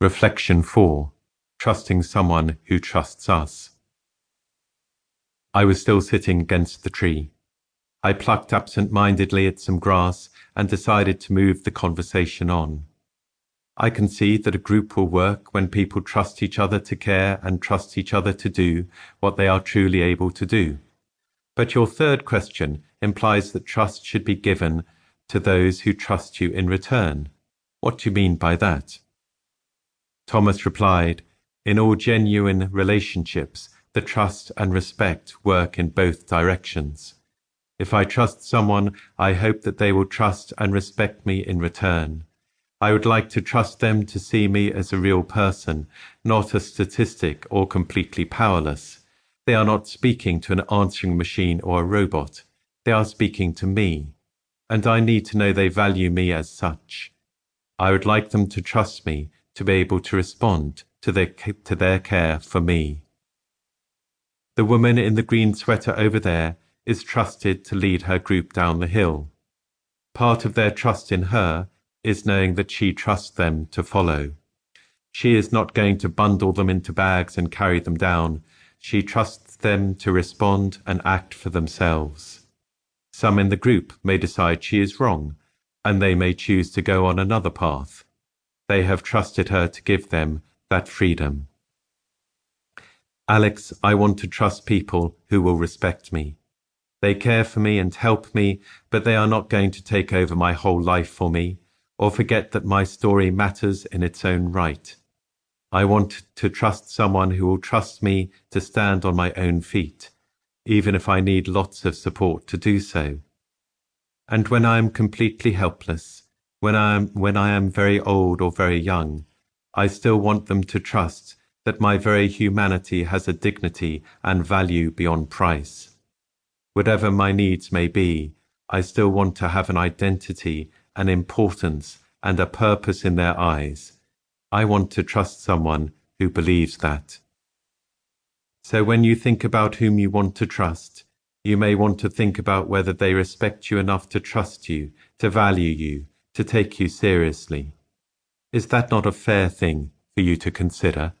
Reflection 4 Trusting Someone Who Trusts Us. I was still sitting against the tree. I plucked absent mindedly at some grass and decided to move the conversation on. I can see that a group will work when people trust each other to care and trust each other to do what they are truly able to do. But your third question implies that trust should be given to those who trust you in return. What do you mean by that? Thomas replied, In all genuine relationships, the trust and respect work in both directions. If I trust someone, I hope that they will trust and respect me in return. I would like to trust them to see me as a real person, not a statistic or completely powerless. They are not speaking to an answering machine or a robot. They are speaking to me. And I need to know they value me as such. I would like them to trust me to be able to respond to their, to their care for me. The woman in the green sweater over there is trusted to lead her group down the hill. Part of their trust in her is knowing that she trusts them to follow. She is not going to bundle them into bags and carry them down. She trusts them to respond and act for themselves. Some in the group may decide she is wrong, and they may choose to go on another path. They have trusted her to give them that freedom. Alex, I want to trust people who will respect me. They care for me and help me, but they are not going to take over my whole life for me or forget that my story matters in its own right. I want to trust someone who will trust me to stand on my own feet, even if I need lots of support to do so. And when I am completely helpless, when I am, when I am very old or very young, I still want them to trust that my very humanity has a dignity and value beyond price. Whatever my needs may be, I still want to have an identity, an importance, and a purpose in their eyes. I want to trust someone who believes that. So when you think about whom you want to trust, you may want to think about whether they respect you enough to trust you, to value you, to take you seriously. Is that not a fair thing for you to consider?